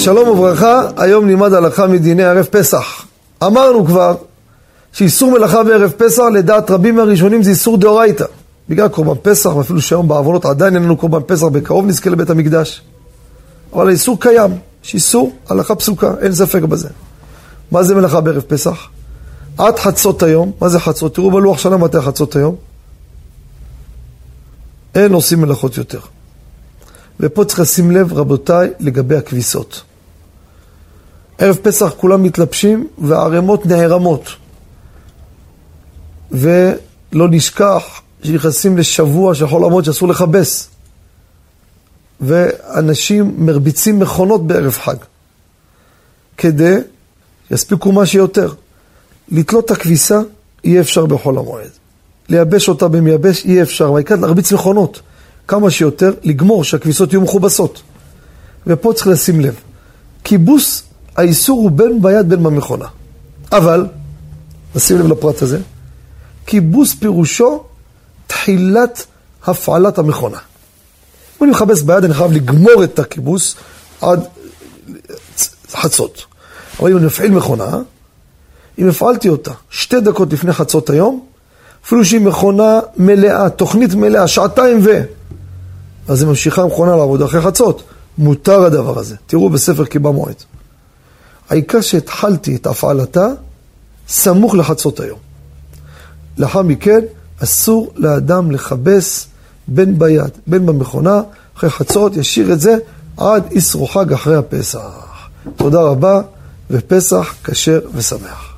שלום וברכה, היום נלמד הלכה מדיני ערב פסח. אמרנו כבר שאיסור מלאכה בערב פסח לדעת רבים מהראשונים זה איסור דאורייתא. בגלל קורבן פסח, ואפילו שהיום בעוונות עדיין אין לנו קורבן פסח, בקרוב נזכה לבית המקדש. אבל האיסור קיים, יש איסור, הלכה פסוקה, אין ספק בזה. מה זה מלאכה בערב פסח? עד חצות היום, מה זה חצות? תראו בלוח שנה מתי חצות היום. אין עושים מלאכות יותר. ופה צריך לשים לב, רבותיי, לגבי הכביסות. ערב פסח כולם מתלבשים והערימות נערמות. ולא נשכח שנכנסים לשבוע של חול המועד שאסור לכבס. ואנשים מרביצים מכונות בערב חג. כדי שיספיקו מה שיותר. לתלות את הכביסה אי אפשר בחול המועד. לייבש אותה במייבש אי אפשר, והעיקר להרביץ מכונות. כמה שיותר, לגמור שהכביסות יהיו מכובסות. ופה צריך לשים לב, כיבוס, האיסור הוא בין ביד בין במכונה. אבל, נשים לב לפרט הזה, כיבוס פירושו תחילת הפעלת המכונה. אם אני מכבס ביד, אני חייב לגמור את הכיבוס עד חצות. אבל אם אני מפעיל מכונה, אם הפעלתי אותה שתי דקות לפני חצות היום, אפילו שהיא מכונה מלאה, תוכנית מלאה, שעתיים ו... אז היא ממשיכה המכונה לעבוד אחרי חצות. מותר הדבר הזה. תראו בספר קיבה מועד. העיקר שהתחלתי את הפעלתה סמוך לחצות היום. לאחר מכן, אסור לאדם לכבס בין ביד, בין במכונה, אחרי חצות, ישאיר את זה עד איסרו חג אחרי הפסח. תודה רבה, ופסח כשר ושמח.